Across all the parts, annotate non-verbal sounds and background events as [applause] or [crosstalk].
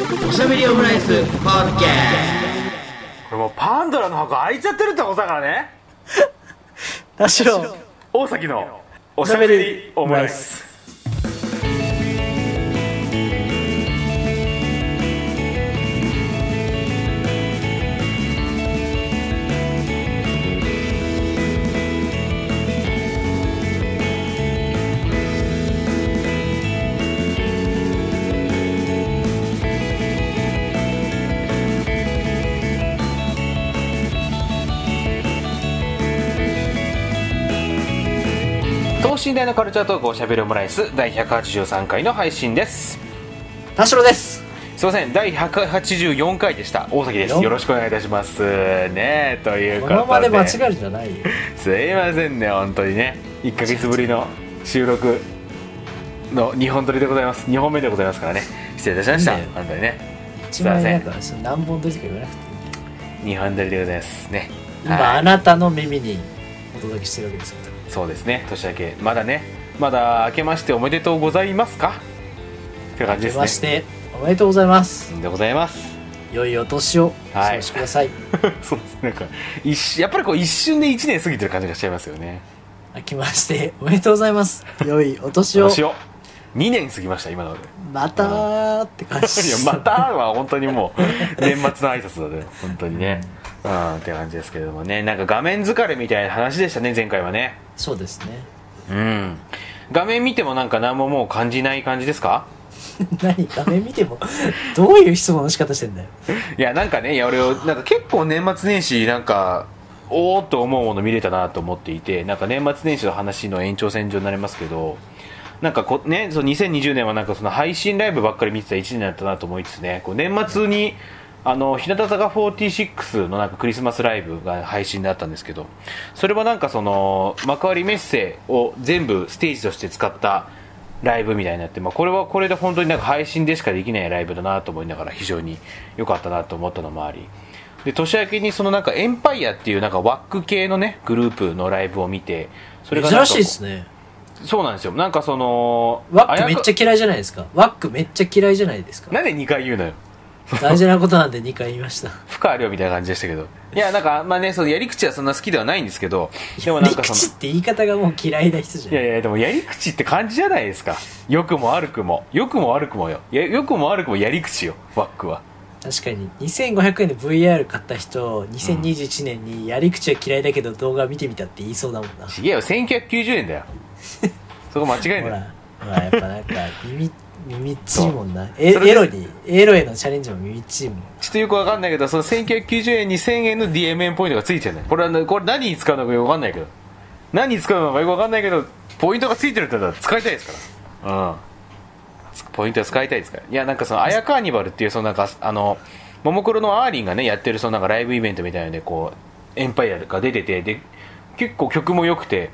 おしゃべりオムライスポッドキャこれもうパンドラの箱開いちゃってるってことだからね。[laughs] 田代。大崎のおしゃべりオムライス等身大のカルチャートークおしゃべりオムライス第183回の配信です。田代です。すいません第184回でした。大崎です。よよろしくお願いいたします。ねというこことのまでで間違えるんじゃないよ。すいませんね本当にね。1ヶ月ぶりの収録の2本撮りでございます。2本目でございますからね。失礼いたしました。本当にね。一すいません何本撮りとか言わなくていい。2本撮りでございますね。今、はい。あなたの耳にお届けしてるわけですからそうですね。年明け。まだね。まだ明けましておめでとうございますか？って感じですね。明けましておめでとうございます。でございます。良いお年を。おはい。過ごしください、[laughs] そうですなんか一瞬やっぱりこう一瞬で1年過ぎてる感じがしちゃいますよね。明けましておめでとうございます。良いお年を。年を。2年過ぎました今ので。またーって感じいやまたは本当にもう年末の挨拶だね。本当にねうんって感じですけれどもね。なんか画面疲れみたいな話でしたね前回はね。そうですね。うん。画面見てもなんか何ももう感じない感じですか？[laughs] 何？画面見てもどういう質問の仕方してんだよ。いやなんかねいや俺なんか結構年末年始なんかおおっと思うもの見れたなと思っていてなんか年末年始の話の延長線上になりますけどなんかこねそう2020年はなんかその配信ライブばっかり見てた1年だったなと思いつつねこう年末にあの日向坂46のなんかクリスマスライブが配信であったんですけどそれはなんかその幕張メッセを全部ステージとして使ったライブみたいになって、まあ、これはこれで本当になんか配信でしかできないライブだなと思いながら非常に良かったなと思ったのもあり。で年明けにそのなんかエンパイアっていうなんかワック系のねグループのライブを見てそれが珍しいですね。そうなんですよ。なんかそのワックめっちゃゃ嫌いじゃないですか。ワックめっちゃ嫌いじゃないですか。なんで2回言うのよ [laughs] 大事なことなんで2回言いました。負荷あるよみたいな感じでしたけど。いやなんかまあねそのやり口はそんな好きではないんですけどでもなんかその口って言い方がもう嫌いな人じゃん。いやいやでもやり口って感じじゃないですか。良くも悪くも。良くも悪くもよ。や良くも悪くもやり口よワックは。確かに。2500円で VR 買った人2021年にやり口は嫌いだけど動画見てみたって言いそうだもんな。ちげえよ1990円だよ。そこ間違えんだよほらほらやっぱなんか耳耳っちいもんな。えそれでエロにエロへのチャレンジも耳っちいもんちょっとよくわかんないけどその1990円に1000円の DMN ポイントがついてるね。これはねこれ何に使うのかよくわかんないけど。何に使うのかよくわかんないけどポイントがついてるって言ったら使いたいですから。うん。ポイントは使いたいですから。いやなんかそのアヤカーニバルっていうそのなんかあのももクロのアーリンがねやってるそのなんかライブイベントみたいなのでこうエンパイアが出ててで結構曲も良くて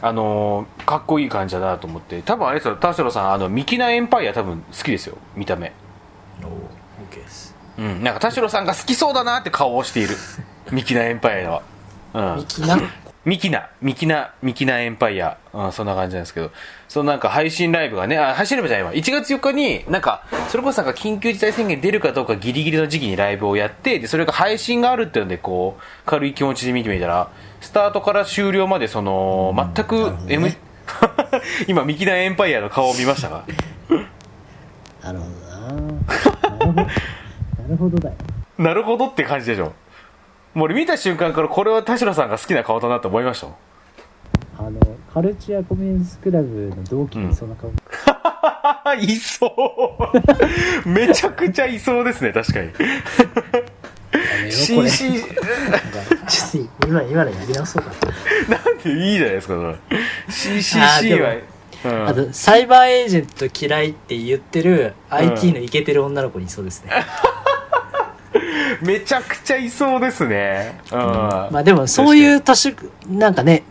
あのーかっこいい感じだなと思って。多分あれですよ。田代さんあのミキナエンパイア多分好きですよ。見た目。おお OK です。うん、なんか田代さんが好きそうだなって顔をしている。[laughs] ミキナエンパイアは、うん、ミキなミキナ。ミキナミキナエンパイア、うん、そんな感じなんですけど。そのなんか配信ライブがねあ配信ライブじゃないわ。1月4日になんかそれこそなんか緊急事態宣言出るかどうかギリギリの時期にライブをやってでそれが配信があるっていうのでこう軽い気持ちで見てみたらスタートから終了までその全くなるほどね。M、[laughs] 今ミキナエンパイアの顔を見ましたか [laughs] なるほどな。なるほどだよなるほどって感じでしょ。もう俺見た瞬間からこれは田代さんが好きな顔だなと思いましたあのカルチュアコミュニスクラブの同期にそん。な顔、[laughs] いそう。めちゃくちゃいそうですね確かにこれ。CC ちょっと今今のやり直そうかな。んでいいじゃないですかそれあ CCC は。うん。あとサイバーエージェント嫌いって言ってる IT のイケてる女の子にいそうですね、めちゃくちゃいそうですね。うん、まあでもそういう年なんかね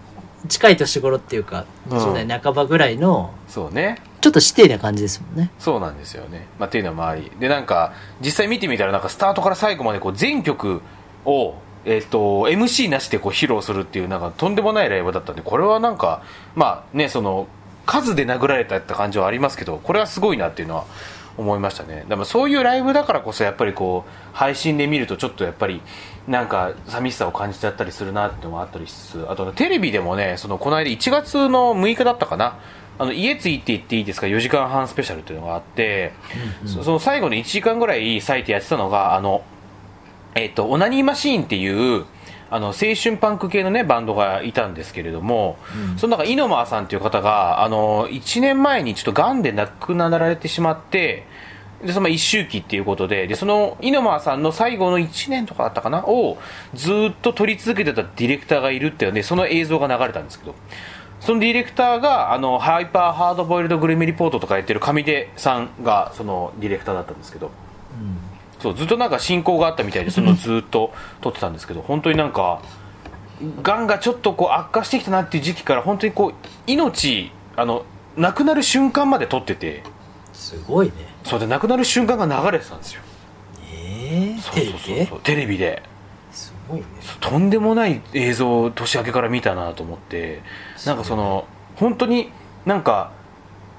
近い年頃っていうかうん。20代半ばぐらいのそうねちょっと指定な感じですもんね。そうなんですよね、まあ、っていうのもあり。でなんか実際見てみたらなんかスタートから最後までこう全曲をえっと MC なしでこう披露するっていうなんかとんでもないライブだったんでこれはなんかまあねその数で殴られたって感じはありますけどこれはすごいなっていうのは思いましたね。でもそういうライブだからこそやっぱりこう配信で見るとちょっとやっぱりなんか寂しさを感じちゃったりするなっていうのがあったりしつつあとテレビでもねそのこの間1月の6日だったかなあの家ついて行っていいですか？4時間半スペシャルっていうのがあって、そその最後の1時間ぐらい割いてやってたのがあのえっ、とオナニーマシーンっていうあの青春パンク系のねバンドがいたんですけれども、その中猪間さんっていう方があの1年前にちょっと癌で亡くなられてしまってでその一周期っていうことででその猪間さんの最後の1年とかだったかな？をずっと撮り続けてたディレクターがいるっていうのでその映像が流れたんですけどそのディレクターがあのハイパーハードボイルドグルメリポートとかやってる上出さんがそのディレクターだったんですけど。そうずっとなんか進行があったみたいでそのずっと撮ってたんですけど本当になんかがんがちょっとこう悪化してきたなっていう時期から本当にこう命あの亡くなる瞬間まで撮ってて。すごいね。そうで亡くなる瞬間が流れてたんですよ。ええそうテレビでごいね。とんでもない映像を年明けから見たなと思ってなんかその本当になんか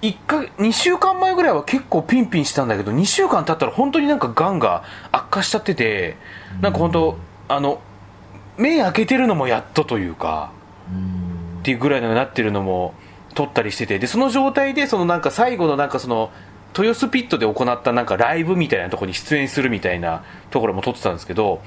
1か2週間前ぐらいは結構ピンピンしたんだけど2週間経ったら本当になんかがんが悪化しちゃっててなんか本当あの目開けてるのもやっとというかっていうぐらいのになってるのも撮ったりしててでその状態でそのなんか最後のなんかその豊洲ピットで行ったなんかライブみたいなところに出演するみたいなところも撮ってたんですけど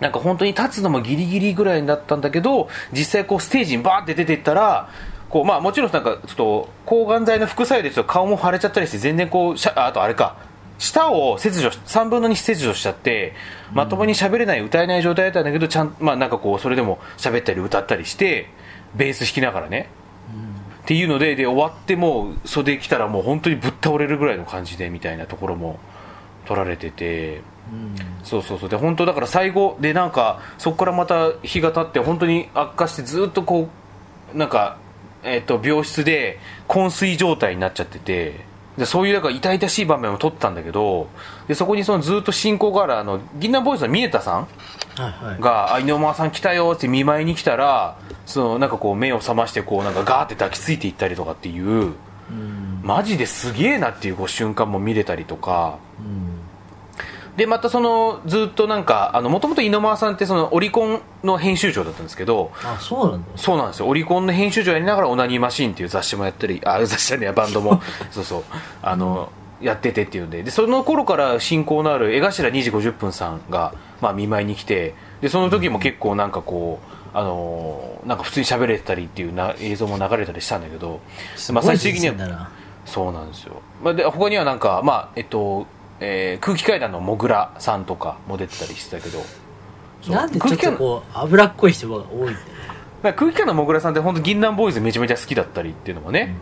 なんか本当に立つのもギリギリぐらいになったんだけど実際こうステージにバーって出ていったらこうまあもちろんなんかちょっと抗がん剤の副作用でちょっと顔も腫れちゃったりして全然こうしゃあとあれか。舌を切除し3分の2切除しちゃってまともに喋れない歌えない状態だったんだけどちゃんまあなんかこうそれでも喋ったり歌ったりしてベース弾きながらね。っていうのでで終わってもう袖来たらもう本当にぶっ倒れるぐらいの感じでみたいなところも撮られてて。うん。そうそうそう。で本当だから最後でなんかそこからまた日が経って本当に悪化してずっとこうなんか、えっと病室で昏睡状態になっちゃってて。でそういうなんか痛々しい場面を撮ったんだけどでそこにそのずっと進行があるあの銀杏ボーイズの峰田さんはいはい。が「あ井上さん来たよ」って見舞いに来たらそのなんかこう目を覚ましてこうなんかガーって抱きついていったりとかっていううん。マジですげえなっていうこう瞬間も見れたりとか。うんでまたそのずっとなんかもともと井上さんってそのオリコンの編集長だったんですけどあそうなんだ。そうなんですよ。オリコンの編集長やりながら「オナニーマシーン」っていう雑誌もやったりあ雑誌じゃねバンドも。[laughs] そうそう。あの、やっててっていうんで。でその頃から親交のある江頭2時50分さんが、まあ、見舞いに来てでその時も結構なんかこうあのなんか普通に喋れてたりっていうな映像も流れたりしたんだけどまあ最終的にはそうなんですよ、まあ、で他にはなんか、まあえっとえー空気階段のもぐらさんとかも出てたりしてたけど。なんでちょっとこう脂っこい人が多い空気階段のもぐらさんって本当銀杏ボーイズめちゃめちゃ好きだったりっていうのもね、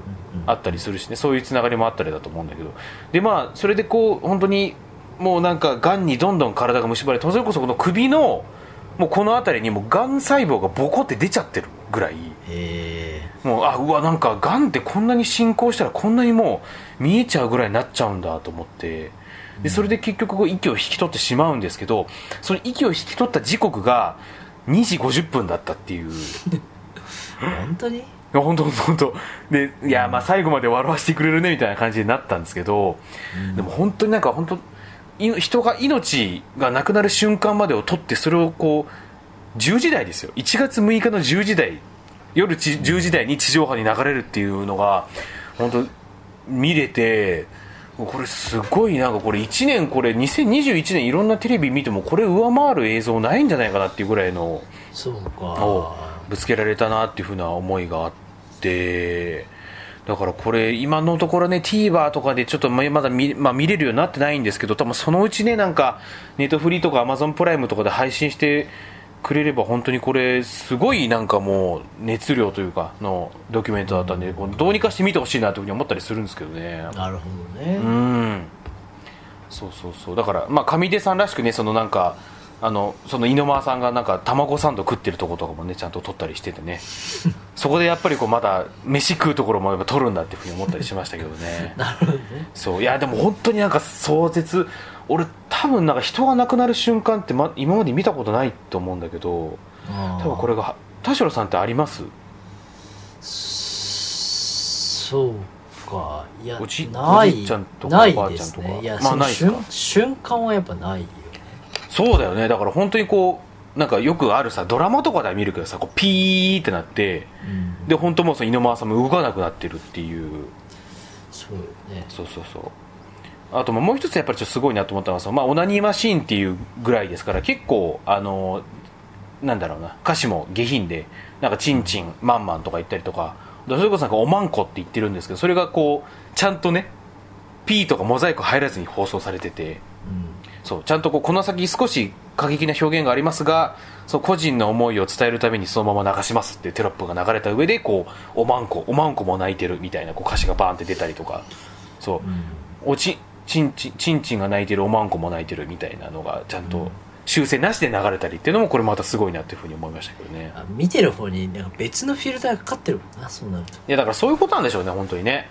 あったりするしね。そういうつながりもあったりだと思うんだけど。でまあそれでこう本当にもうなんかがんにどんどん体が蝕まれてそれこそこの首のもうこの辺りにもうがん細胞がボコって出ちゃってるぐらい。へもうあうわなんかがんってこんなに進行したらこんなにもう見えちゃうぐらいになっちゃうんだと思ってでそれで結局こう息を引き取ってしまうんですけどその息を引き取った時刻が2時50分だったっていう。え [laughs] 本当に？いや本当本当。本当でいやまあ最後まで笑わせてくれるねみたいな感じになったんですけど、でも本当になんか本当い人が命がなくなる瞬間までを取ってそれをこう10時台ですよ。1月6日の10時台夜ち10時台に地上波に流れるっていうのが本当見れてこれすごいなんかこれ1年これ2021年いろんなテレビ見てもこれ上回る映像ないんじゃないかなっていうぐらいのそうをかぶつけられたなっていうふうな思いがあってだからこれ今のところね TVer とかでちょっとままだ見,、まあ、見れるようになってないんですけど多分そのうちねなんかネットフリーとか Amazon プライムとかで配信してくれれば本当にこれすごいなんかもう熱量というかのドキュメントだったんでどうにかして見てほしいなというふうに思ったりするんですけどね。なるほどね、うん。そうそうそう。だからまあ上出さんらしくねそのなんかあのその猪間さんがなんか卵サンド食ってるとことかもねちゃんと撮ったりしててね。[laughs] そこでやっぱりこうまだ飯食うところもやっぱ撮るんだっていうふうに思ったりしましたけどね。[laughs] なるほどね。そう。いやでも本当になんか壮絶俺多分なんか人が亡くなる瞬間って、ま、今まで見たことないと思うんだけど多分これが田代さんってあります？そうか。いやおじない。おじいちゃんとかないおばあちゃんとか。ね。いや、まあないですか？瞬瞬間はやっぱないよね。そうだよね。だから本当にこうなんかよくあるさドラマとかでは見るけどさこうピーってなってうん。で本当もうその井上さんも動かなくなってるっていう。そうよね。そうそうそうあとまあもう一つやっぱりちょっとすごいなと思ったのはまあ、オナニーマシーンっていうぐらいですから結構あのなんだろうな歌詞も下品でなんかチンチンマンマンとか言ったりとかそれこそなんかおまんこって言ってるんですけどそれがこうちゃんとね P とかモザイク入らずに放送されててそうちゃんとこうこの先少し過激な表現がありますがそう個人の思いを伝えるためにそのまま流しますっていうテロップが流れた上でこうおまんこおまんこも泣いてるみたいなこう歌詞がバーンって出たりとかそう、おちちんちんちんちんが泣いてるおまんこも泣いてるみたいなのがちゃんと修正なしで流れたりっていうのもこれまたすごいなっていうふうに思いましたけどね。あ見てる方になんか別のフィルターがかかってるもんなそうなると。いやだからそういうことなんでしょうね本当にね。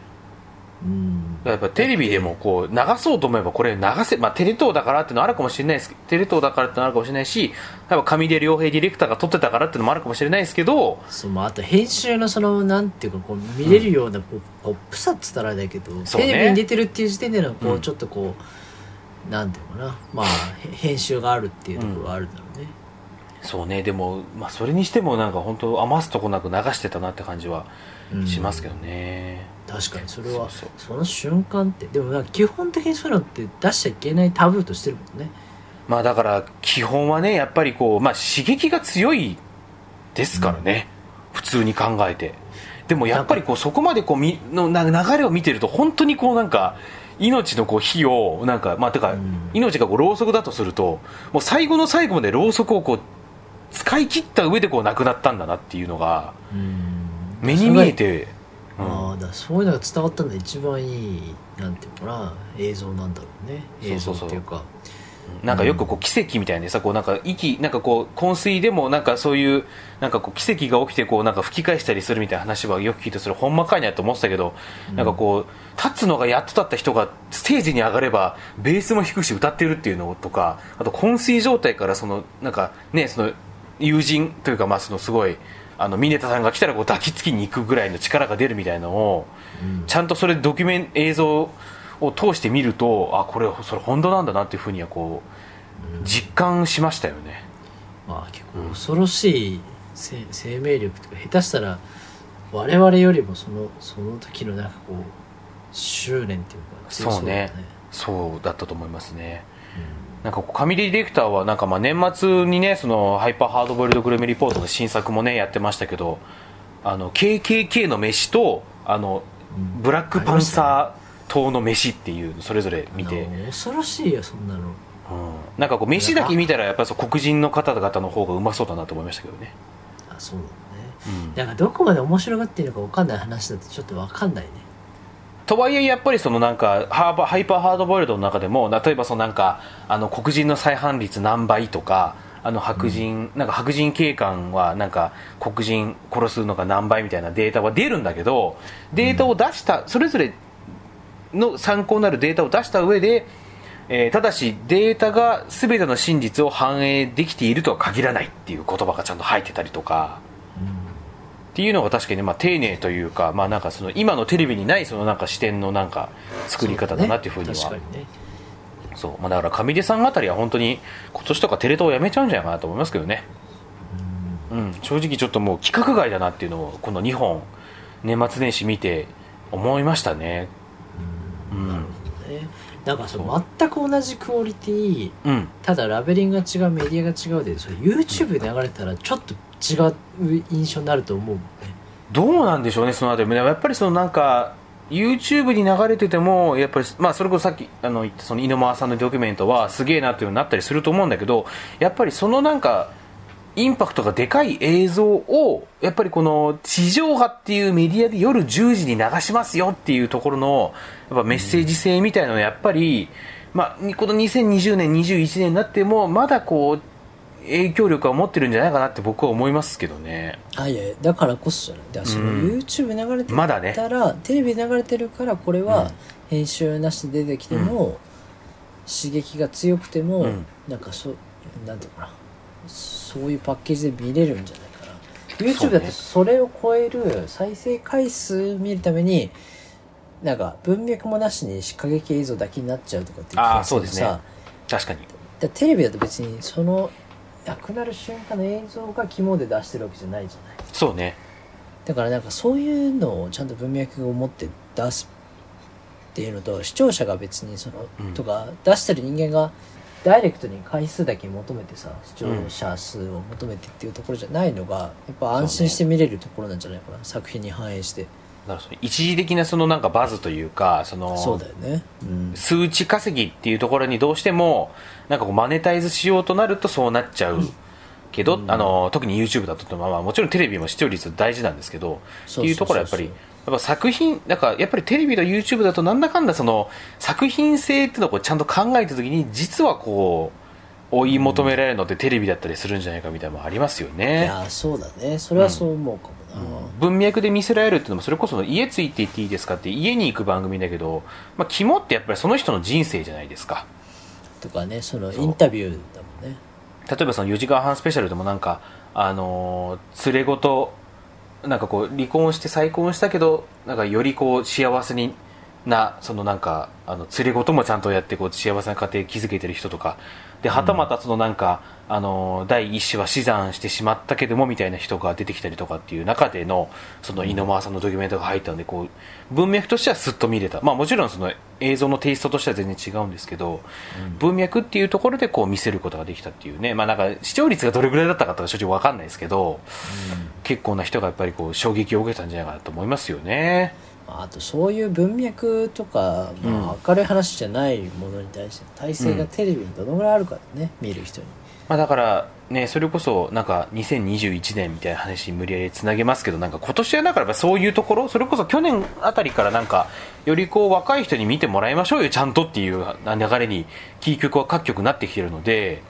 うんやっぱテレビでもこう流そうと思えばこれ流せ、まあ、テレ東だからっていうのはあるかもしれないですテレ東だからってのはあるかもしれないし多分上出良平ディレクターが撮ってたからっていうのもあるかもしれないですけどそうまあ、あと編集のそのなんていうかこう見れるようなポ,、ポップさっつったらあれだけど、ね。テレビに出てるっていう時点でのこう、うんちょっとこうなんていうのかな。まあへ編集があるっていうところがあるんだろうね、そうね。でも、まあ、それにしてもなんか本当余すとこなく流してたなって感じはうんしますけどね、確かに。それはその瞬間ってでも基本的にそういうのって出しちゃいけないタブーとしてるもんね。まあだから基本はねやっぱりこう、まあ、刺激が強いですからね、普通に考えて。でもやっぱりこうそこまでこうみのな流れを見てると本当にこうなんか命のこう火をなんかまあてか、うん。命がこうろうそくだとするともう最後の最後までろうそくをこう使い切った上でこう亡くなったんだなっていうのがうん。目に見えて、うんああだからそういうのが伝わったのが一番いいなんていうのかな映像なんだろうね。映像っていうか。なんかよくこう奇跡みたいなさこうなんか息なんかこう昏睡でもなんかそういうなんかこう奇跡が起きてこうなんか吹き返したりするみたいな話はよく聞いてそれほんまかいなと思ってたけど、なんかこう立つのがやっと立った人がステージに上がればベースも弾くし歌ってるっていうのとかあと昏睡状態からそのなんかねその友人というかまあそのすごいあのミネタさんが来たらこう抱きつきに行くぐらいの力が出るみたいなのをうん。ちゃんとそれドキュメン映像を通して見るとあこれそれ本当なんだなっていうふうにはこう実感しましたよね。まあ結構恐ろしいせ生命力というか下手したら我々よりもそのその時のなんかこう執念っていうか強そうね。そうだったと思いますねなんか上出ディレクターはなんかまあ年末にねそのハイパーハードボイルドグルメリポートの新作もねやってましたけどあの KKK の飯とあのうんブラックパンサー党の飯っていうそれぞれ見て、恐ろしいよそんなの。うん。なんかこう飯だけ見たらやっぱりそう黒人の方々の方がうまそうだなと思いましたけどね、あそうだね。うん。なんかどこまで面白がっていいのか分かんない話だとちょっと分かんないねとはいえやっぱりそのなんかハーバーハイパーハードボイルドの中でも例えばそのなんかあの黒人の再犯率何倍とかあの白人、なんか白人警官はなんか黒人殺すのが何倍みたいなデータは出るんだけどデータを出した、それぞれの参考になるデータを出した上で、えーただしデータが全ての真実を反映できているとは限らないっていう言葉がちゃんと入ってたりとか。っていうのが確かにまあ丁寧というか、まあ、なんかその今のテレビにないそのなんか視点のなんか作り方だなっていうふうには。そうだね。まあ、だから上出さんあたりは本当に今年とかテレ東をやめちゃうんじゃないかなと思いますけどね、うん、正直ちょっともう規格外だなっていうのをこの2本年末年始見て思いましたね。うん。なるほどね。なんかその全く同じクオリティうん。ただラベリングが違うメディアが違うでそれ YouTube で流れたらちょっと違う印象になると思うどうなんでしょうねそのあたり。もやっぱりそのなんか YouTube に流れててもやっぱり、まあ、それこそさっきあの言ったその井ノ間さんのドキュメントはすげえなっていうのになったりすると思うんだけどやっぱりそのなんかインパクトがでかい映像をやっぱりこの地上波っていうメディアで夜10時に流しますよっていうところのやっぱメッセージ性みたいなのはやっぱり、まあ、この2020年21年になってもまだこう影響力は持ってるんじゃないかなって僕は思いますけどね。あいやだからこそじゃないだからそのうん。YouTube 流れてまだね。たら、テレビ流れてるからこれうん。は編集なしで出てきても、刺激が強くても、うん。なんかそうなんていうのかな。そういうパッケージで見れるんじゃないかな。YouTube そうね。だとそれを超える再生回数見るためになんか文脈もなしに過激映像だけになっちゃうとかっていうあそうですね。さ確かに。だテレビだと別にその亡くなる瞬間の映像が肝で出してるわけじゃないじゃない。そうね。だからなんかそういうのをちゃんと文脈を持って出すっていうのと視聴者が別にその、うん。とか出してる人間がダイレクトに回数だけ求めてさ視聴者数を求めてっていうところじゃないのがやっぱ安心して見れるところなんじゃないかな、作品に反映して一時的なそのなんかバズというかそのそうだよね。うん。数値稼ぎっていうところにどうしてもなんかこうマネタイズしようとなるとそうなっちゃうけど、あの特に YouTube だとまあまあもちろんテレビも視聴率大事なんですけどっていうところはやっぱりやっぱ作品だからやっぱりテレビと YouTube だとなんだかんだその作品性っていうのをこうちゃんと考えた時に実はこう追い求められるのってテレビだったりするんじゃないかみたいなのもありますよいね。やそうだね。それはそう思うかも。な、文脈で見せられるっていうのもそれこそ家ついていっていいですかって家に行く番組だけど、まあ、肝ってやっぱりその人の人生じゃないですか。とかねそのインタビューだもんね。例えばその4時間半スペシャルでもなんかあのー連れ子となんかこう離婚して再婚したけどなんかよりこう幸せになそのなんかあの連れ子ともちゃんとやってこう幸せな家庭築けてる人とかではたまたそのなんか、あのー第一子は死産してしまったけどもみたいな人が出てきたりとかっていう中でのその井ノ間さんのドキュメントが入ったのでこう文脈としてはすっと見れた、まあ、もちろんその映像のテイストとしては全然違うんですけど、文脈っていうところでこう見せることができたっていうね、まあ、なんか視聴率がどれぐらいだったかとか正直わかんないですけど、結構な人がやっぱりこう衝撃を受けたんじゃないかなと思いますよね。あとそういう文脈とか、まあ、明るい話じゃないものに対して体制がテレビにどのぐらいあるかね、見る人に。まあ、だからねそれこそなんか2021年みたいな話に無理やりつなげますけどなんか今年はだからそういうところそれこそ去年あたりからなんかよりこう若い人に見てもらいましょうよちゃんとっていう流れにキー局は各局なってきてるので、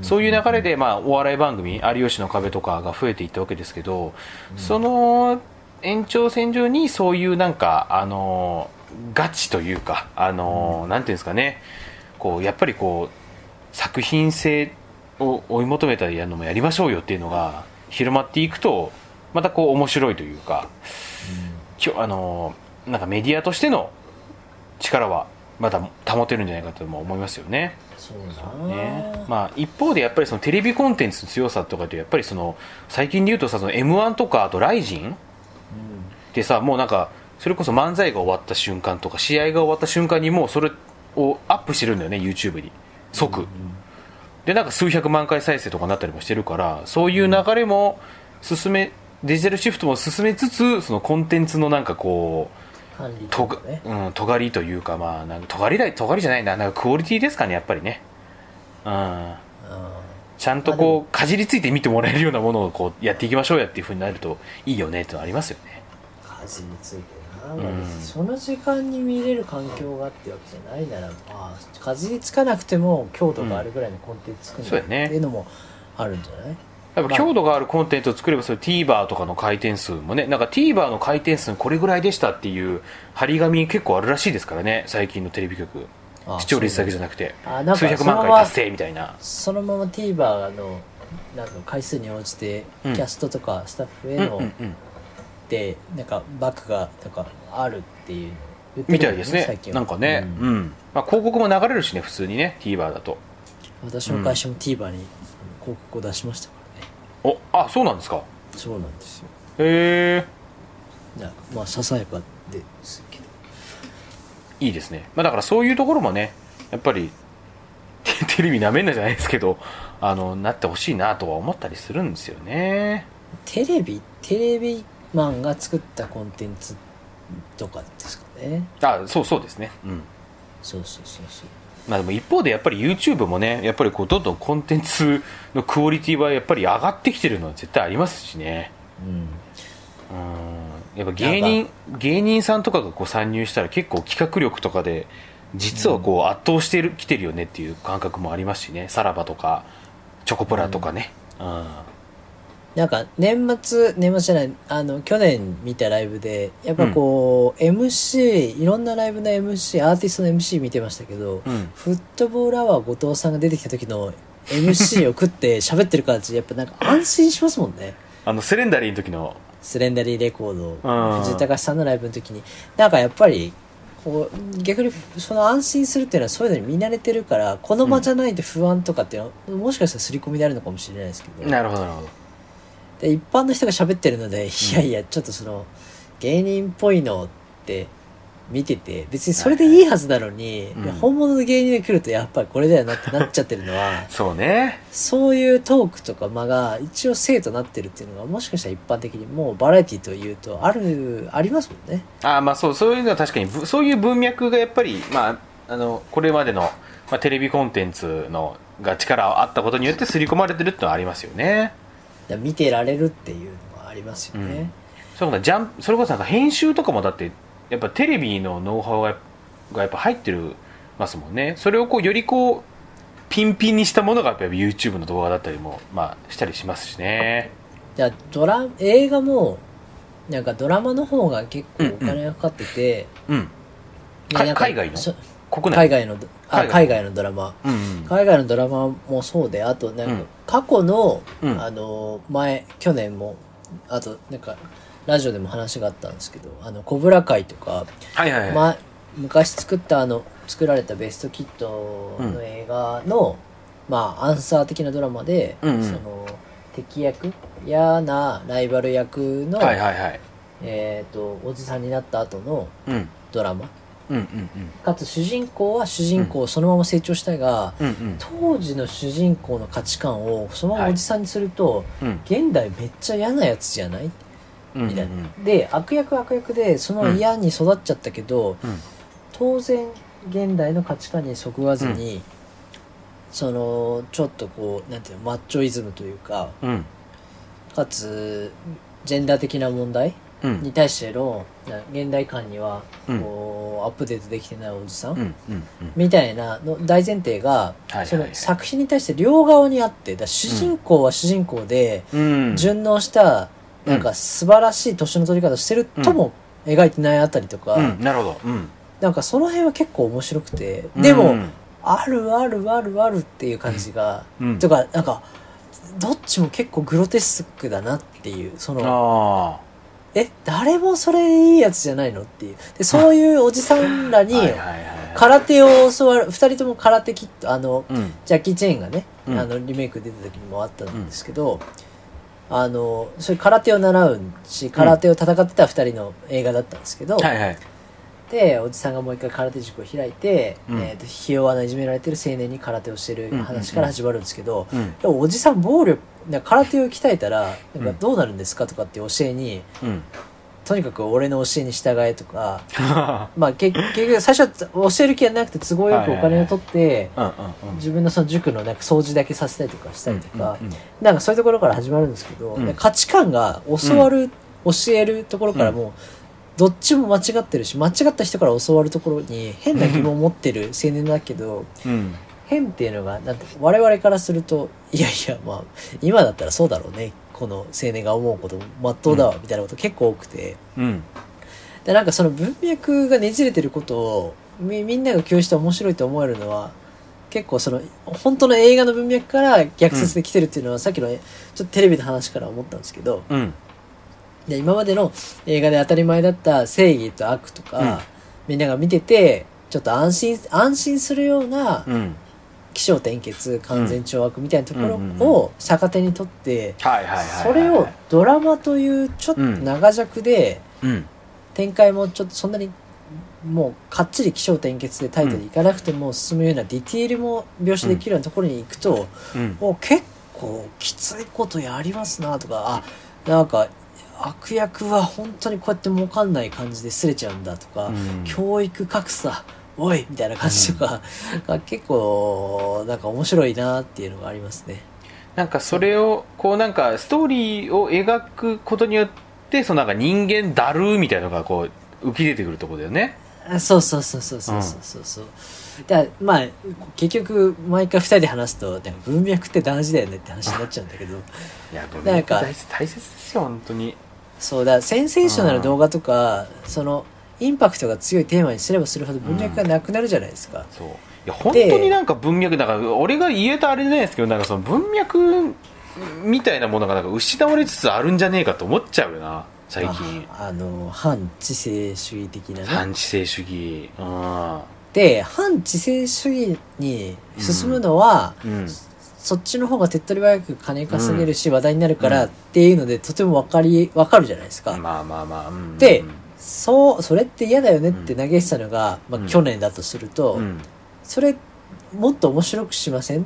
そういう流れでまあお笑い番組「有吉の壁」とかが増えていったわけですけど、その延長線上にそういうなんかあのガチというかあの、なんていうんですかね。こうやっぱりこう作品性を追い求めたりやるのもやりましょうよっていうのが広まっていくとまたこう面白いというか、きょあのなんかメディアとしての力はまた保てるんじゃないかとも思いますよね。そうね。まあ、一方でやっぱりそのテレビコンテンツの強さとかってやっぱりその最近で言うとさその m 1とかあとライジンってさもうなんかそれこそ漫才が終わった瞬間とか試合が終わった瞬間にもうそれをアップしてるんだよね YouTube に。即、でなんか数百万回再生とかになったりもしてるからそういう流れも進めデジタルシフトも進めつつそのコンテンツのなんかこうとがうん、尖りというかまあなんか尖りだ尖りじゃないな。なんかクオリティですかねやっぱりね。うん。ちゃんとこうかじりついて見てもらえるようなものをこうやっていきましょうやっていうふうになるといいよねってのありますよねかじりついてな、うん。その時間に見れる環境があってわけじゃないならまあかじりつかなくても強度があるぐらいのコンテンツ作るっていうのもあるんじゃない？やっぱ強度があるコンテンツを作ればそれ TVer とかの回転数もねなんか TVer の回転数これぐらいでしたっていう張り紙結構あるらしいですからね最近のテレビ局。あ視聴率だけじゃなくて。数百万回達成みたいな。そのまま TVer のなんか回数に応じてキうん。ャストとかスタッフへのうんうんうんでなんかバックがなんかあるっていう言ってるよみたいですね。最近は。なんかね。ううん。ん、まあ、広告も流れるしね普通にね TVer だと。私の会社も TVer に広告を出しましたからね。おあそうなんですか。そうなんですよ。へえ。まあささやかですけど。いいですね、まあ、だからそういうところもねやっぱりテ [laughs] テレビなめんなじゃないですけどあのなってほしいなとは思ったりするんですよね。テレビ？テレビマンが作ったコンテンツとかですかね。あそうそうですね。うん。そうそうそうそう。まあでも一方でやっぱり YouTube もねやっぱりこうどんどんコンテンツのクオリティはやっぱり上がってきてるのは絶対ありますしね。うん。うん。やっぱ芸人芸人さんとかがこう参入したら結構企画力とかで実はこう圧倒してるきてるよねっていう感覚もありますしね。さらばとかチョコプラとかね。うんなんか年末年末じゃないあの去年見たライブでやっぱこう、MC いろんなライブの MC アーティストの MC 見てましたけど、うん。フットボールアワー後藤さんが出てきた時の MC を食って [laughs] 喋ってる感じやっぱなんか安心しますもんね。あのセレンダリーの時の。スレンダリーレコードうん。藤井隆さんのライブの時に。なんかやっぱりこう逆にその安心するっていうのはそういうのに見慣れてるからこの場じゃないと不安とかっていうのは、もしかしたら刷り込みであるのかもしれないですけど。なるほどなるほどで一般の人が喋ってるので、いやいやちょっとその芸人っぽいのって見てて別にそれでいい。はずなのに、うん。本物の芸人が来るとやっぱりこれだよなってなっちゃってるのはそうね。そういうトークとか間が一応正となってるっていうのがもしかしたら一般的にもうバラエティというとあるありますもんね。あーまあそうそういうのは確かにぶそういう文脈がやっぱり、まあ、あのこれまでの、まあ、テレビコンテンツのが力あったことによって刷り込まれてるってのはありますよねだ見てられるっていうのはありますよね、そうかジャンそれこそなんか編集とかもだってやっぱテレビのノウハウががやっぱ入ってるますもんね。それをこうよりこうピンピンにしたものがやっぱり YouTube の動画だったりも、まあ、したりしますしね。じゃあドラ映画もなんかドラマの方が結構お金がかかってて、うん。海外の？そ国内？海外のあ海外。のドラマ。うんうん。海外のドラマもそうであとなんうん。か過去の、うん。あの前去年もあとなんかラジオでも話があったんですけどあのコブラ会とか、はいはいはい、ま、昔作ったあの作られたベストキットの映画の、まあアンサー的なドラマで、うんうん。その敵役嫌なライバル役の、はいはいはい。えー、とおじさんになった後のうん。ドラマうんうんかつ主人公は主人公をそのまま成長したいが、うんうん。当時の主人公の価値観をそのままおじさんにすると、うん。現代めっちゃ嫌なやつじゃない？うんみたいな、で悪役は悪役でその嫌に育っちゃったけど、うん。当然現代の価値観にそぐわずに、そのちょっとこうなんていうのマッチョイズムというかうん。かつジェンダー的な問題うんに対してのな現代感にはうん。こう、アップデートできてないおじさん、みたいなの大前提が、その作品に対して両側にあってだ主人公は主人公で、うん。順応したなんか素晴らしい年の取り方をしてるとも描いてないあたりとか、うん。なるほど。うん。なんかその辺は結構面白くてでも、うんあるあるあるあるっていう感じが、うん。とかなんかどっちも結構グロテスクだなっていうそのあえ誰もそれいいやつじゃないのっていう。でそういうおじさんらに [laughs] 空手を教わる二人とも空手キットあのうん。ジャッキー・チェーンがね、うん。あのリメイク出た時にもあったんですけど、あのそういう空手を習うし空手を戦ってた二人の映画だったんですけど、はいはいでおじさんがもう一回空手塾を開いて、うん。えーとひ弱ないじめられてる青年に空手をしてる話から始まるんですけど、うん。でもおじさん暴力空手を鍛えたらなんかどうなるんですかとかっていう教えに、うん。とにかく俺の教えに従えとか [laughs] まあ結結局最初は教える気はなくて都合よくお金を取って、うんうんうん。自分のその塾のなんか掃除だけさせたりとかしたりとか、うんうんなんかそういうところから始まるんですけど、うん。価値観が教わる、教えるところからも、どっちも間違ってるし間違った人から教わるところに変な疑問を持ってる青年だけどうん。変っていうのがなんて我々からするといやいやまあ今だったらそうだろうねこの青年が思うことまっとうだわみたいなこと結構多くて。うん。でなんかその文脈がねじれてることをみみんなが共有して面白いと思えるのは結構その本当の映画の文脈から逆説で来てるっていうのは、さっきのちょっとテレビの話から思ったんですけどうんで今までの映画で当たり前だった正義と悪とか、うん。みんなが見ててちょっと安心安心するようなうん。起承転結完全懲悪みたいなところを逆手にとってそれをドラマというちょっと長尺でうん。展開もちょっとそんなにもうかっちり起承転結でタイトルいかなくても進むようなディティールも描写できるようなところに行くと、うん。お結構きついことやりますなとかあなんか悪役は本当にこうやって儲かんない感じですれちゃうんだとか、うん、教育格差おいみたいな感じとか、が結構なんか面白いなっていうのがありますね。なんかそれをこうなんかストーリーを描くことによってそのなんか人間だるみたいなのがこう浮き出てくるとこだよね。そうそうそうそうそうそうそう、ん、だまあ結局毎回2人で話すと文脈って大事だよねって話になっちゃうんだけど。[laughs] いや文脈大大切ですよ本当に。そうだセンセーショナル動画とかそのインパクトが強いテーマにすればするほど文脈がなくなるじゃないですか、そう。いや本当になんか文脈だから俺が言えたあれじゃないですけどなんかその文脈みたいなものがなんか失われつつあるんじゃねえかと思っちゃうよな最近。ああの反知性主義的なね。反知性主義。うん。で反知性主義に進むのは、うんそっちの方が手っ取り早く金稼げるし話題になるからっていうのでとても分かり分かるじゃないですか、まあまあまあうん。でそうそれって嫌だよねって投げてたのが、まあ、うん。去年だとすると、うん。それもっと面白くしませんっ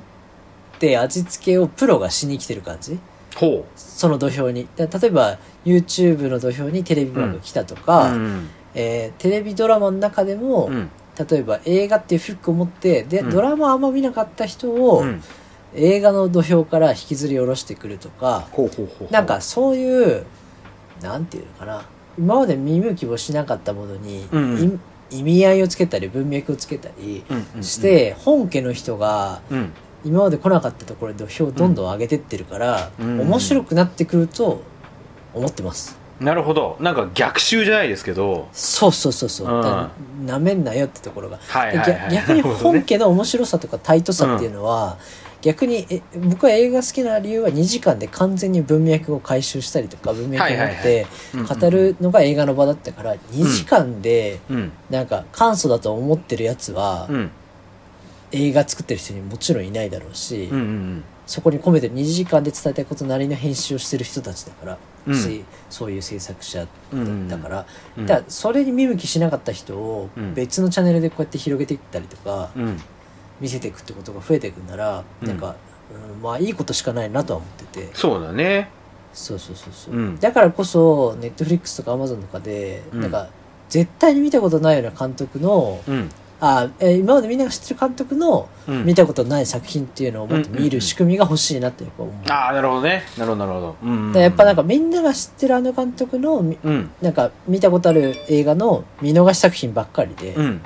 て味付けをプロがしに来てる感じ？ほその土俵に。だ例えば YouTube の土俵にテレビ番が来たとうか、うん。えーテレビドラマの中でも、うん。例えば映画っていうフックを持ってで、うん。ドラマあんま見なかった人を、うん映画の土俵から引きずり下ろしてくるとかなんかそういうなんていうのかな。今まで見向きもしなかったものに、うんうん。い意味合いをつけたり文脈をつけたりして、本家の人がうん。今まで来なかったところで土俵をどんどん上げてってるから、うん面白くなってくると思ってます。なるほど。なんか逆襲じゃないですけど。そうそうそうそう。うん。めんなよってところが。はいではいはい。逆逆に本家の面白さとかタイトさっていうのは、逆にえ僕は映画好きな理由は2時間で完全に文脈を回収したりとか文脈を持ってうんうん語るのが映画の場だったから2時間でうん。なんか簡素だと思ってるやつはうん。映画作ってる人にもちろんいないだろうし、うんうんそこに込めてる2時間で伝えたいことなりの編集をしてる人たちだから、うん。しそういう制作者だから、うん。だからそれに見向きしなかった人をうん。別のチャンネルでこうやって広げていったりとか、うん見せていくってことが増えていくんなら、うん。なんか、うんまあいいことしかないなとは思ってて。そうだね。そうそうそうそう、うん。だからこそネットフリックスとかアマゾンとかで、うん。なんか絶対に見たことないような監督の、うん。あえー今までみんなが知ってる監督のうん。見たことない作品っていうのをもっと見る仕組みが欲しいなってやっぱ思う、ああなるほどね。なるほどなるほど。うん。だからやっぱなんかみんなが知ってるあの監督のみうん。なんか見たことある映画の見逃し作品ばっかりで、うん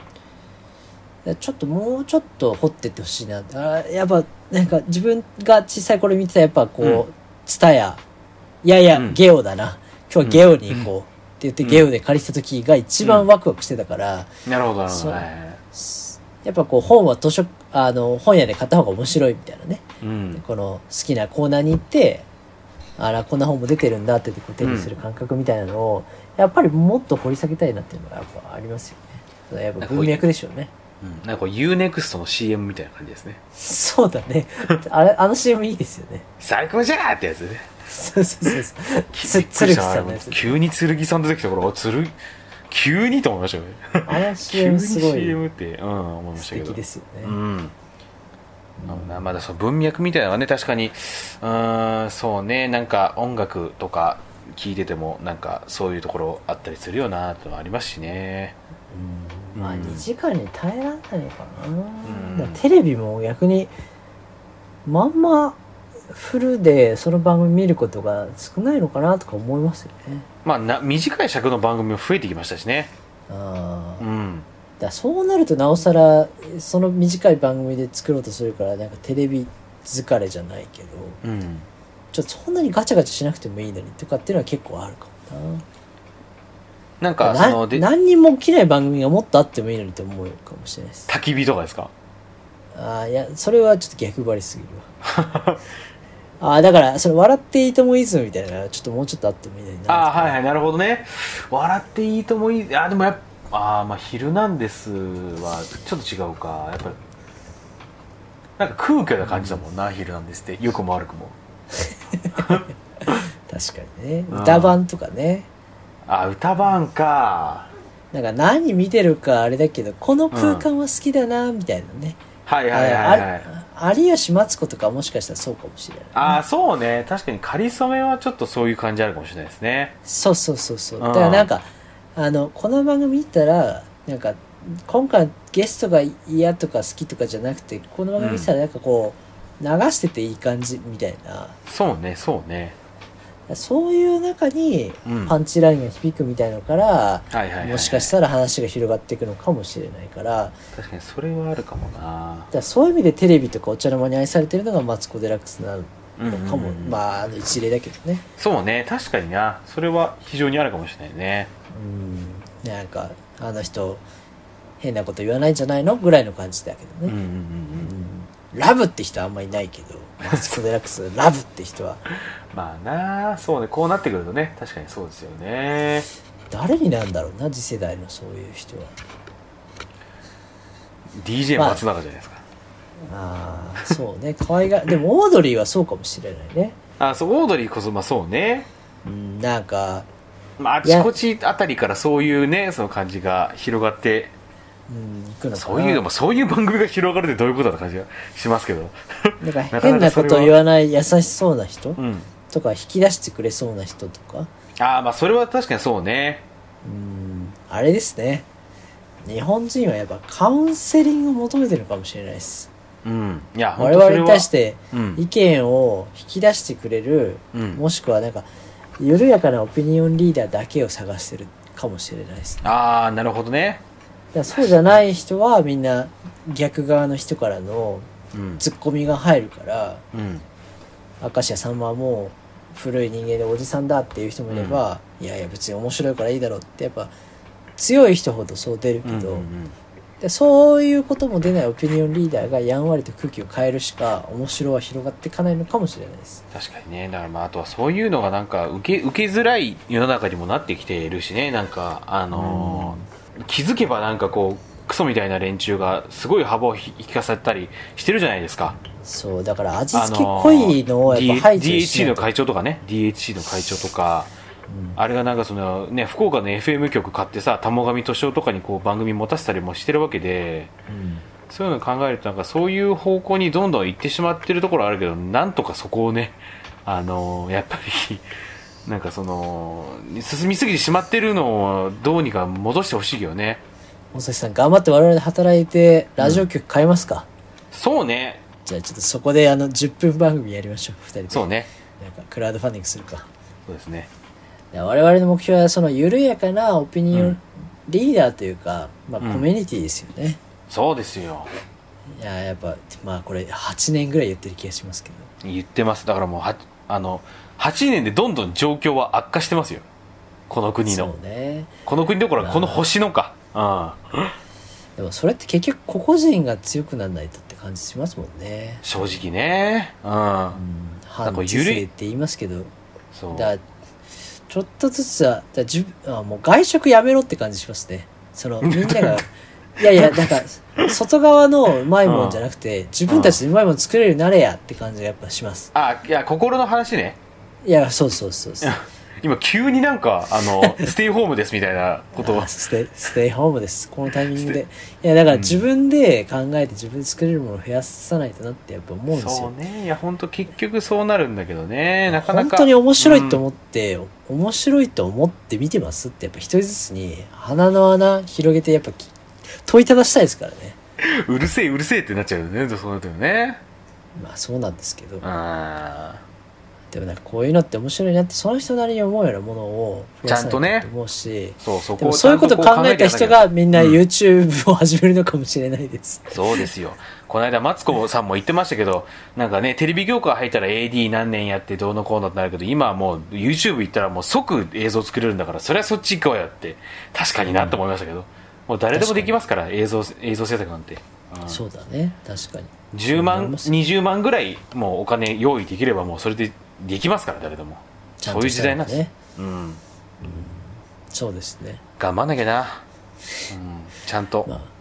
ちょっともうちょっと掘ってってほしいなあやっぱなんか自分が小さい頃見てたやっぱこうんうツタヤいやいや、うん。ゲオだな。今日はゲオに行こう。って言ってうん。ゲオで借りた時が一番ワクワクしてたから、なるほどなるほど。はい。やっぱこう本は図書あの本屋で買った方が面白いみたいなね。うん。この好きなコーナーに行ってあらこんな本も出てるんだってこう手にする感覚みたいなのを、やっぱりもっと掘り下げたいなっていうのがやっぱありますよね。やっぱ文脈でしょうねうん。なんかこう UNEXT の CM みたいな感じですね。そうだね。あれあの CM いいですよね。最高じゃーってやつね。そうそうそうそう。つびっくりした鶴木さんのやつ急に剣さん出てきたからあ剣急にと思いましたよね。あの急 CM にすごい。CM ってうん思いまし素たけど。敵ですよね、うん。まあまだその文脈みたいなのがね確かにうーんそうね。なんか音楽とか聞いててもなんかそういうところあったりするよなってのはありますしね。うんまあうん。2時間に耐えられないのかな、ん。だからテレビも逆にまんまフルでその番組見ることが少ないのかなとか思いますよね。まあな短い尺の番組も増えてきましたしね。ああ、うん。らそうなるとなおさらその短い番組で作ろうとするからなんかテレビ疲れじゃないけどうん。ちょっとそんなにガチャガチャしなくてもいいのにとかっていうのは結構あるかもななんかそなので何にも起きない番組がもっとあってもいいのにと思うかもしれないです。焚き火とかですか？ああいやそれはちょっと逆張りすぎるわ。[laughs] ああだからそれ笑っていいともイズムみたいなちょっともうちょっとあってもいいのになああはいはいなるほどね。笑っていいともいいあでもやっぱああまあ「ヒルナンデス」はちょっと違うか。やっぱりなんか空虚な感じだもんな「ヒルナンデス」って。良くも悪くも。[laughs] 確かにね。うん。歌版とかねあ歌番か。なんか何見てるかあれだけどこの空間は好きだなみたいなね、はいはいはいはい。あ有吉マツコとかもしかしたらそうかもしれない、ああそうね。確かにかりそめはちょっとそういう感じあるかもしれないですね。そうそうそうそう。うん。だからなんかあのこの番組見たらなんか今回ゲストが嫌とか好きとかじゃなくてこの番組見たらなんかこう流してていい感じみたいな、そうねそうねそういう中にうん。パンチラインが響くみたいのから、もしかしたら話が広がっていくのかもしれないから。確かにそれはあるかもな。だそういう意味でテレビとかお茶の間に愛されてるのがマツコ・デラックスなのかも、まああの一例だけどね。そうね。確かにな。それは非常にあるかもしれないね。うん。なんかあの人変なこと言わないんじゃないのぐらいの感じだけどね、うんうんうんうん。ラブって人はあんまりいないけどマツコ・デラックスラブって人は [laughs] まあなあそうねこうなってくるとね確かにそうですよね。誰になんだろうな次世代のそういう人は。DJ まあ松永じゃないですか、ああそうね可愛がでもオードリーはそうかもしれないね。あそうオードリーこそまあそうね、うんなんかまあ、あちこちあたりからそういうねその感じが広がってうん行くのかな。そういうでもそういう番組が広がるってどういうことだって感じがしますけど。なんか [laughs] 変なことを言わない優しそうな人？うんとか引き出してくれそうな人とか。ああまあそれは確かにそうね。うんあれですね。日本人はやっぱカウンセリングを求めてるのかもしれないです。うん。いや我々に対してうん。意見を引き出してくれる、うん。もしくはなんか緩やかなオピニオンリーダーだけを探してるかもしれないですね。ああなるほどね。そうじゃない人はみんな逆側の人からのうん。ツッコミが入るからうん。明石家さんまはもう古い人間でおじさんだっていう人もいれば、いやいや別に面白いからいいだろうってやっぱ強い人ほどそう出るけど、うんうんうん。でそういうことも出ないオピニオンリーダーがやんわりと空気を変えるしか面白は広がっていかないのかもしれないです。確かにね。だからまああとはそういうのがなんか受け受けづらい世の中にもなってきているしね。なんかあのー気づけばなんかこうクソみたいな連中がすごい幅を引きかせたりしてるじゃないですか。そうだから味あ付け濃いのをやっぱ排除 DHC の会長とかね。DHC の会長とか。あれがなんかそのね福岡の FM 局買ってさ玉上俊夫とかにこう番組持たせたりもしてるわけでうん。そういうのを考えるとなんかそういう方向にどんどん行ってしまってるところあるけどなんとかそこをねあのやっぱりなんかその進みすぎてしまってるのをどうにか戻してほしいよね大崎さん頑張って我々で働いてラジオ局変えますか、そうね。じゃあちょっとそこであの10分番組やりましょう2人で。そうね。なんかクラウドファンディングするか。そうですね。我々の目標はその緩やかなオピニオンリーダーというか、まあ、うん。コミュニティですよね、そうですよ。いややっぱまあこれ8年ぐらい言ってる気がしますけど。言ってます。だからもうはあの8年でどんどん状況は悪化してますよ。この国の。そうね。この国どころかこの星のかうん。でもそれって結局個々人が強くならないとって感じしますもんね。正直ね。うん。うん。反知性って言いますけど。そう。だちょっとずつはだから自分あもう外食やめろって感じしますね。その [laughs] みんながいやいやなんか外側のうまいもんじゃなくて、自分たちでうまいもん作れるようになれやって感じがやっぱします。あいや心の話ね。いやそうそうそうそう [laughs] 今急になんかあの [laughs] ステイホームですみたいなことを。あステイステイホームです。このタイミングで。いやだから自分で考えて自分で作れるものを増やさないとなってやっぱ思うんですよ。そうね。いや本当結局そうなるんだけどね。なかなか本当に面白いとうん思って、面白いと思って見てますってやっぱ一人ずつに鼻の穴広げてやっぱき問いただしたいですからね。[laughs] うるせえうるせえってなっちゃうよねそうなるよね。まあそうなんですけど。あでもなんかこういうのって面白いなってその人なりに思うようなものを増やさないとちゃんとね。思うし、そうそこをそういうことを考えた人がみんなうん YouTube を始めるのかもしれないです、そうですよ。この間マツコさんも言ってましたけどなんかねテレビ業界入ったら AD 何年やってどうのこうのってなるけど今はもう YouTube 行ったらもう即映像作れるんだからそれはそっち行こうよって確かになと思いましたけど、もう誰でもできますから映像映像制作なんて、うん。そうだね。確かに。10万思います20万ぐらいもうお金用意できればもうそれでできますから誰でも。そういう時代なんです、ねうん。そうですね。頑張んなきゃな、うん、ちゃんと、まあ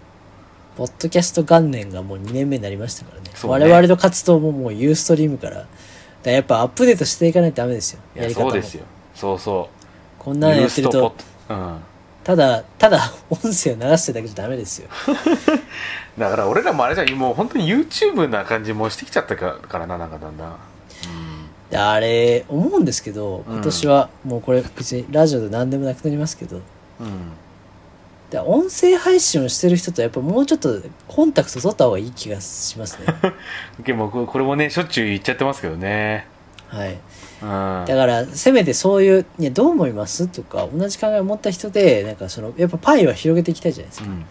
ポッドキャスト元年がもう2年目になりましたからね。ね。我々の活動ももうユーストリームからだやっぱアップデートしていかないとダメですよ。いややり方も。そうですよ。そうそこんうなのやってるとうん。ただただ音声を流してるだけじゃダメですよ。[laughs] だから俺らもあれじゃん。もう本当に YouTube な感じもしてきちゃったかからななんかだんだんであれ思うんですけどうん。今年はもうこれ別にラジオで何でもなくなりますけど。うん。で音声配信をしてる人とやっぱもうちょっとコンタクト取った方がいい気がしますね。でもここれもねしょっちゅう言っちゃってますけどね。はい。うん。だからせめてそういう「いやどう思います?」とか同じ考えを持った人でなんかそのやっぱパイは広げていきたいじゃないですか、うん。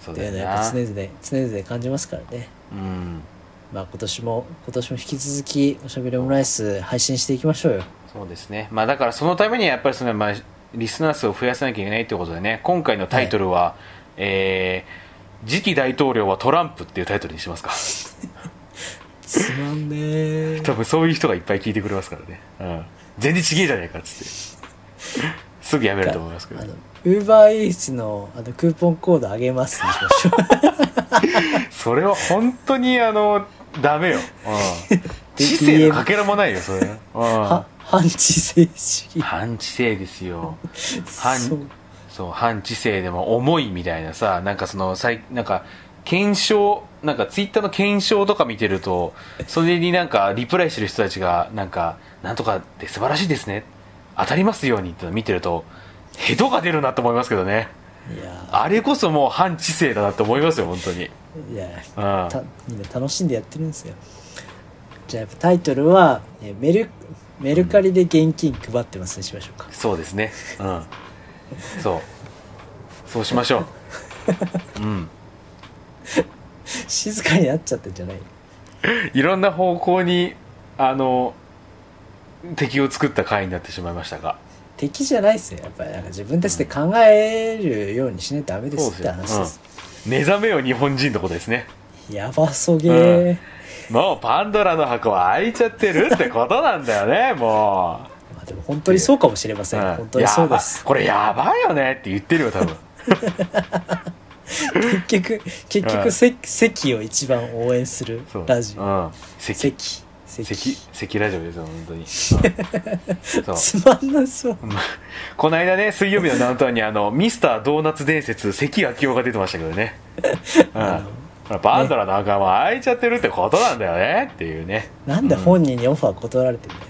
そうっていうのだよなはやっぱ常々常々感じますからね。うんまあ今年も今年も引き続きおしゃべりオムライス配信していきましょうよ。そうですね。まあだからそのためにはやっぱりその、まあ、リスナー数を増やさなきゃいけないということでね今回のタイトルは、えー次期大統領はトランプっていうタイトルにしますか。つまんねえ多分そういう人がいっぱい聞いてくれますからね、うん、全然ちげえじゃねえかっつって。すぐやめると思いますけどあのウーバーイーツのあのクーポンコードあげますにしましょう [laughs] それは本当にあのダメよ、うん、[laughs] 知性のかけらもないよそれ、うん。[laughs] は、反知性主義。反知性ですよ。[laughs] 反そう。反知性でも重いみたいなさなんかそのさいなんか検証なんかツイッターの検証とか見てるとそれになんかリプライしてる人たちがなんかなんとかって素晴らしいですね。当たりますようにって見てるとヘドが出るなと思いますけどね。あれこそもう反知性だなと思いますよ本当にいやみんな楽しんでやってるんですよ。じゃあタイトルはえメルメルカリで現金配ってますにしましょうか。そうですね。うん。そう。そうしましょう。[laughs] うん。静かになっちゃってんじゃない？いろんな方向にあの敵を作った回になってしまいましたが。敵じゃないっすよ。やっぱりなんか自分たちで考えるようにしないとダメですって話です。うん、目覚めよ日本人のことですね。やばそげー、もうパンドラの箱は開いちゃってるってことなんだよね [laughs] もまあ、でも本当にそうかもしれませう、ん、うん。本当にそうです。これやばいよねって言ってるよ多分。[laughs] 結局結うん。局せ席を一番応援するラジオ、う。ん。席席席席席ラジオですよ本当に、[laughs] う。つまんなそう。[laughs] この間ね水曜日のダウンタウンにあのミスタードーナツ伝説関明夫が出てましたけどね、[laughs] うん、パンドラの墓は開いちゃってるってことなんだよねっていうね。なんで本人にオファー断られてんだよ、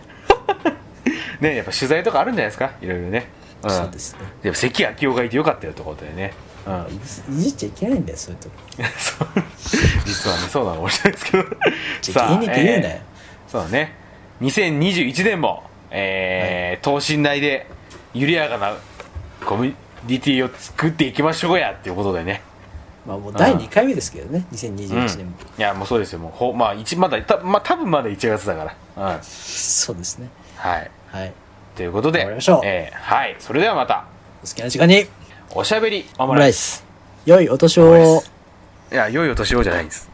ねやっぱ取材とかあるんじゃないですか？いろいろね、うん、そうですね。でも関明夫がいてよかったよってことでね、うん、いじっちゃいけないんだよそういうとこ。実はねそうなのかもしれないですけど。じゃあえーそうだね。2021年も、えー等身大で緩やかなコミュニティを作っていきましょうやっていうことでね。まあもう第2回目ですけどね2021年も、いやもうそうですよ。もうほまあ一まだたまあ多分まだ1月だから。うん。そうですね。はい。はい。ということで頑張りましょう。えーはい。それではまた。お好きな時間に。おしゃべり。オオムムライス。良いお年を。ス。いや良いお年をじゃないんです